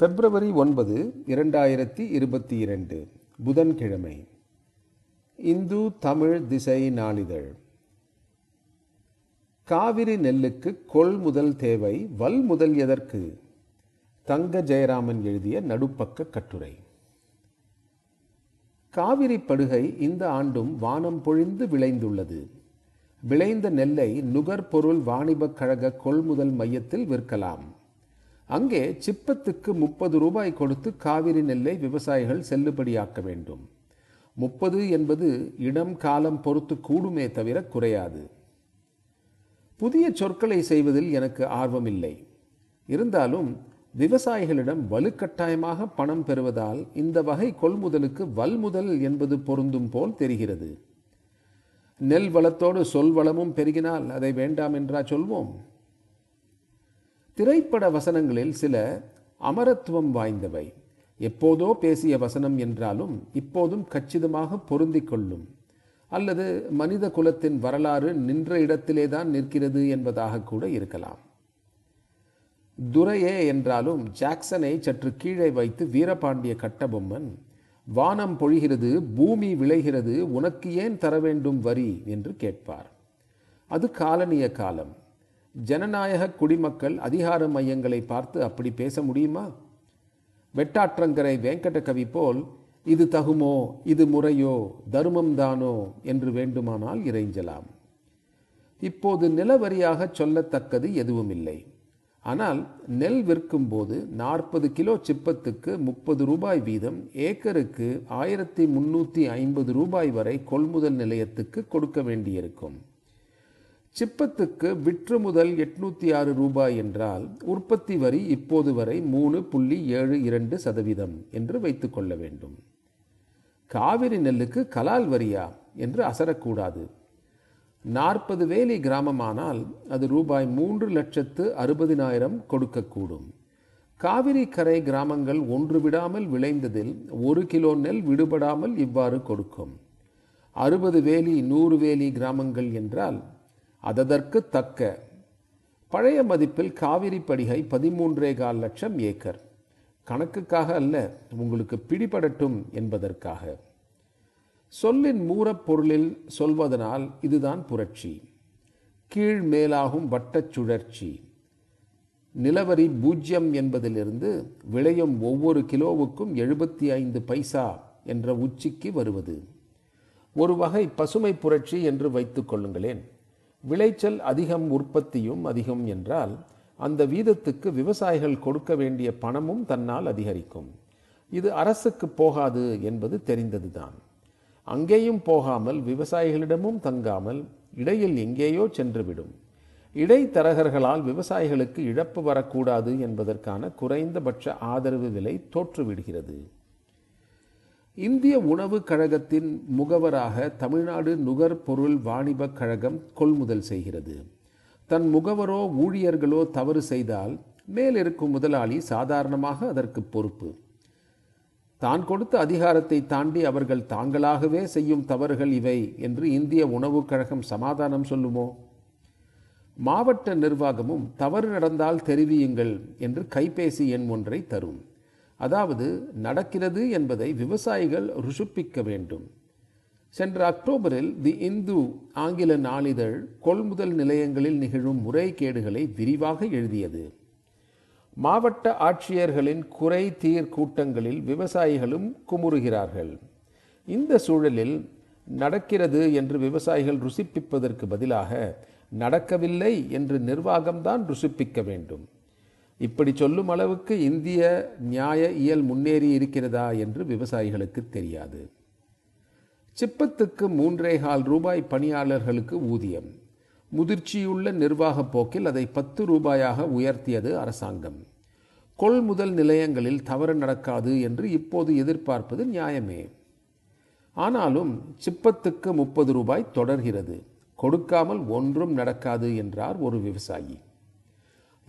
பிப்ரவரி ஒன்பது இரண்டாயிரத்தி இருபத்தி இரண்டு புதன்கிழமை. இந்து தமிழ் திசை நாளிதழ். காவிரி நெல்லுக்கு கொள்முதல் தேவை வல்முதல் எதற்கு? தங்க ஜெயராமன் எழுதிய நடுப்பக்க கட்டுரை. காவிரி படுகை இந்த ஆண்டும் வானம் பொழிந்து விளைந்துள்ளது. விளைந்த நெல்லை நுகர்பொருள் வாணிபக் கழக கொள்முதல் மையத்தில் விற்கலாம். அங்கே சிப்பத்துக்கு முப்பது ரூபாய் கொடுத்து காவிரி நெல்லை விவசாயிகள் செல்லுபடியாக்க வேண்டும். முப்பது என்பது இடம் காலம் பொறுத்து கூடுமே தவிர குறையாது. புதிய சொற்களை செய்வதில் எனக்கு ஆர்வமில்லை. இருந்தாலும் விவசாயிகளிடம் வலுக்கட்டாயமாக பணம் பெறுவதால் இந்த வகை கொள்முதலுக்கு வல்முதல் என்பது பொருந்தும் போல் தெரிகிறது. நெல் வளத்தோடு சொல் வளமும் பெருகினால் அதை வேண்டாம் என்றா சொல்வோம்? திரைப்பட வசனங்களில் சில அமரத்துவம் வாய்ந்தவை. எப்போதோ பேசிய வசனம் என்றாலும் இப்போதும் கச்சிதமாக பொருந்திக் கொள்ளும். அல்லது மனித குலத்தின் வரலாறு நின்ற இடத்திலே தான் நிற்கிறது என்பதாக கூட இருக்கலாம். துரையே என்றாலும் ஜாக்சனை சற்று கீழே வைத்து வீரபாண்டிய கட்டபொம்மன் வானம் பொழிகிறது பூமி விளைகிறது உனக்கு ஏன் தர வேண்டும் வரி? என்று கேட்பார். அது காலனிய காலம். ஜனநாயக குடிமக்கள் அதிகார மையங்களை பார்த்து அப்படி பேச முடியுமா? வெட்டாற்றங்கரை வேங்கடகவி போல் இது தகுமோ இது முறையோ தர்மம்தானோ என்று வேண்டுமானால் இறைஞ்சலாம். இப்போது நிலவரியாக சொல்லத்தக்கது எதுவுமில்லை. ஆனால் நெல் விற்கும் போது நாற்பது கிலோ சிப்பத்துக்கு முப்பது ரூபாய் வீதம் ஏக்கருக்கு ஆயிரத்தி முன்னூற்றி ஐம்பது ரூபாய் வரை கொள்முதல் நிலையத்துக்கு கொடுக்க வேண்டியிருக்கும். சிப்பத்துக்கு விற்று முதல் எட்நூற்றி ஆறு ரூபாய் என்றால் உற்பத்தி வரி இப்போது வரை மூணு புள்ளி ஏழு இரண்டு சதவீதம் என்று வைத்துக்கொள்ள வேண்டும். காவிரி நெல்லுக்கு கலால் வரியா என்று அசரக்கூடாது. நாற்பது வேலி கிராமமானால் அது ரூபாய் மூன்று லட்சத்து அறுபதினாயிரம் கொடுக்கக்கூடும். காவிரி கரை கிராமங்கள் ஒன்று விடாமல் விளைந்ததில் ஒரு கிலோ நெல் விடுபடாமல் இவ்வாறு கொடுக்கும். அறுபது வேலி நூறு வேலி கிராமங்கள் என்றால் அததற்கு தக்க. பழைய மதிப்பில் காவிரி படிகை பதிமூன்றே கால் லட்சம் ஏக்கர். கணக்குக்காக அல்ல உங்களுக்கு பிடிபடட்டும் என்பதற்காக. சொல்லின் மூலப்பொருளில் சொல்வதனால் இதுதான் புரட்சி. கீழ் மேலாகும் வட்டச் சுழற்சி. நிலவரி பூஜ்யம் என்பதிலிருந்து விளையும் ஒவ்வொரு கிலோவுக்கும் எழுபத்தி ஐந்து பைசா என்ற உச்சிக்கு வருவது. ஒரு வகை பசுமை புரட்சி என்று வைத்துக் கொள்ளுங்களேன். விளைச்சல் அதிகம் உற்பத்தியும் அதிகம் என்றால் அந்த வீதத்துக்கு விவசாயிகள் கொடுக்க வேண்டிய பணமும் தன்னால் அதிகரிக்கும். இது அரசுக்கு போகாது என்பது தெரிந்ததுதான். அங்கேயும் போகாமல் விவசாயிகளிடமும் தங்காமல் இடையில் எங்கேயோ சென்றுவிடும். இடைத்தரகர்களால் விவசாயிகளுக்கு இழப்பு வரக்கூடாது என்பதற்கான குறைந்தபட்ச ஆதரவு விலை தோற்றுவிடுகிறது. இந்திய உணவு கழகத்தின் முகவராக தமிழ்நாடு நுகர்பொருள் வாணிபக் கழகம் கொள்முதல் செய்கிறது. தன் முகவரோ ஊழியர்களோ தவறு செய்தால் மேலிருக்கும் முதலாளி சாதாரணமாக அதற்கு பொறுப்பு. தான் கொடுத்த அதிகாரத்தை தாண்டி அவர்கள் தாங்களாகவே செய்யும் தவறுகள் இவை என்று இந்திய உணவுக் கழகம் சமாதானம் சொல்லுமோ? மாவட்ட நிர்வாகமும் தவறு நடந்தால் தெரிவியுங்கள் என்று கைபேசி எண் ஒன்றை தரும். அதாவது நடக்கிறது என்பதை விவசாயிகள் ருசுப்பிக்க வேண்டும். சென்ற அக்டோபரில் தி இந்து ஆங்கில நாளிதழ் கொள்முதல் நிலையங்களில் நிகழும் முறைகேடுகளை விரிவாக எழுதியது. மாவட்ட ஆட்சியர்களின் குறை தீர் கூட்டங்களில் விவசாயிகளும் குமுறுகிறார்கள். இந்த சூழலில் நடக்கிறது என்று விவசாயிகள் ருசிப்பிப்பதற்கு பதிலாக நடக்கவில்லை என்று நிர்வாகம்தான் ருசிப்பிக்க வேண்டும். இப்படி சொல்லும் அளவுக்கு இந்திய நியாய இயல் முன்னேறி இருக்கிறதா என்று விவசாயிகளுக்கு தெரியாது. சிப்பத்துக்கு மூன்றே கால் ரூபாய் பணியாளர்களுக்கு ஊதியம். முதிர்ச்சியுள்ள நிர்வாக போக்கில் அதை பத்து ரூபாயாக உயர்த்தியது அரசாங்கம். கொள்முதல் நிலையங்களில் தவறு நடக்காது என்று இப்போது எதிர்பார்ப்பது நியாயமே. ஆனாலும் சிப்பத்துக்கு முப்பது ரூபாய் தொடர்கிறது. கொடுக்காமல் ஒன்றும் நடக்காது என்றார் ஒரு விவசாயி.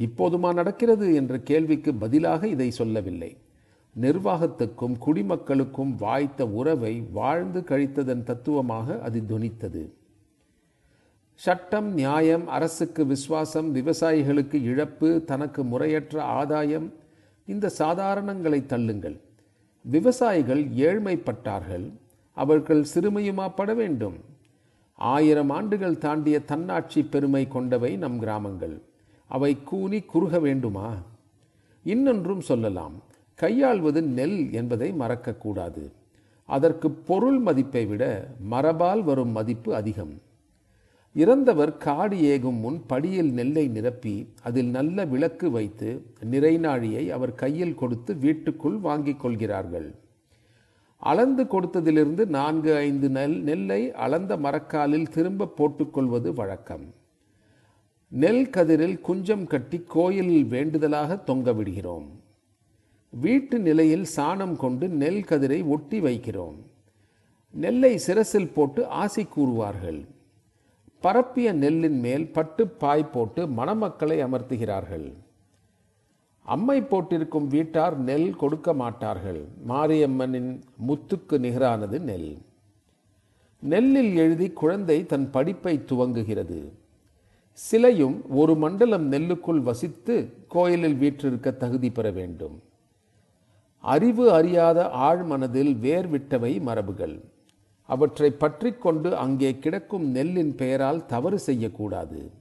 இப்போதுமா நடக்கிறது என்ற கேள்விக்கு பதிலாக இதை சொல்லவில்லை. நிர்வாகத்துக்கும் குடிமக்களுக்கும் வாய்த்த உறவை வாழ்ந்து கழித்ததன் தத்துவமாக அது துணித்தது. சட்டம் நியாயம் அரசுக்கு விசுவாசம் விவசாயிகளுக்கு இழப்பு தனக்கு முறையற்ற ஆதாயம் இந்த சாதாரணங்களை தள்ளுங்கள். விவசாயிகள் ஏழ்மைப்பட்டார்கள் அவர்கள் சிறுமையுமா பட வேண்டும்? ஆயிரம் ஆண்டுகள் தாண்டிய தன்னாட்சி பெருமை கொண்டவை நம் கிராமங்கள். அவை கூனி குறுக வேண்டுமா? இன்னொன்றும் சொல்லலாம். கையாள்வது நெல் என்பதை மறக்கக்கூடாது. அதற்கு பொருள் மதிப்பை விட மரபால் வரும் மதிப்பு அதிகம். இறந்தவர் காடு ஏகும் முன் படியில் நெல்லை நிரப்பி அதில் நல்ல விளக்கு வைத்து நிறைநாழியை அவர் கையில் கொடுத்து வீட்டுக்குள் வாங்கிக் கொள்கிறார்கள். அளந்து கொடுத்ததிலிருந்து நான்கு ஐந்து நெல் நெல்லை அளந்த மரக்காலில் திரும்ப போட்டுக்கொள்வது வழக்கம். நெல் கதிரில் குஞ்சம் கட்டி கோயிலில் வேண்டுதலாக தொங்க விடுகிறோம். வீட்டு நிலையில் சாணம் கொண்டு நெல் கதிரை ஒட்டி வைக்கிறோம். நெல்லை சிரசில் போட்டு ஆசி கூறுவார்கள். பரப்பிய நெல்லின் மேல் பட்டு பாய் போட்டு மணமக்களை அமர்த்துகிறார்கள். அம்மை போட்டிருக்கும் வீட்டார் நெல் கொடுக்க மாட்டார்கள். மாரியம்மனின் முத்துக்கு நிகரானது நெல். நெல்லில் எழுதி குழந்தை தன் படிப்பை துவங்குகிறது. சிலையும் ஒரு மண்டலம் நெல்லுக்குள் வசித்து கோயிலில் வீற்றிருக்க தகுதி பெற வேண்டும். அறிவு அறியாத ஆழ்மனதில் வேர் விட்டவை மரபுகள். அவற்றை பற்றி கொண்டு அங்கே கிடக்கும் நெல்லின் பெயரால் தவறு செய்யக்கூடாது.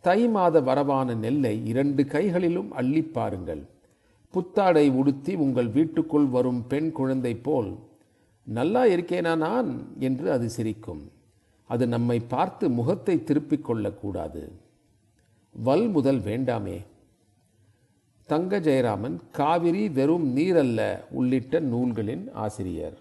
தை மாத வரவான நெல்லை இரண்டு கைகளிலும் அள்ளி பாருங்கள். புத்தாடை உடுத்தி உங்கள் வீட்டுக்குள் வரும் பெண் குழந்தை போல் நல்லா இருக்கேனா நான்? என்று அது சிரிக்கும். அது நம்மை பார்த்து முகத்தை திருப்பிக் கொள்ளக்கூடாது. வல் முதல் வேண்டாமே. தங்க ஜெயராமன் காவிரி வெறும் நீரல்ல உள்ளிட்ட நூல்களின் ஆசிரியர்.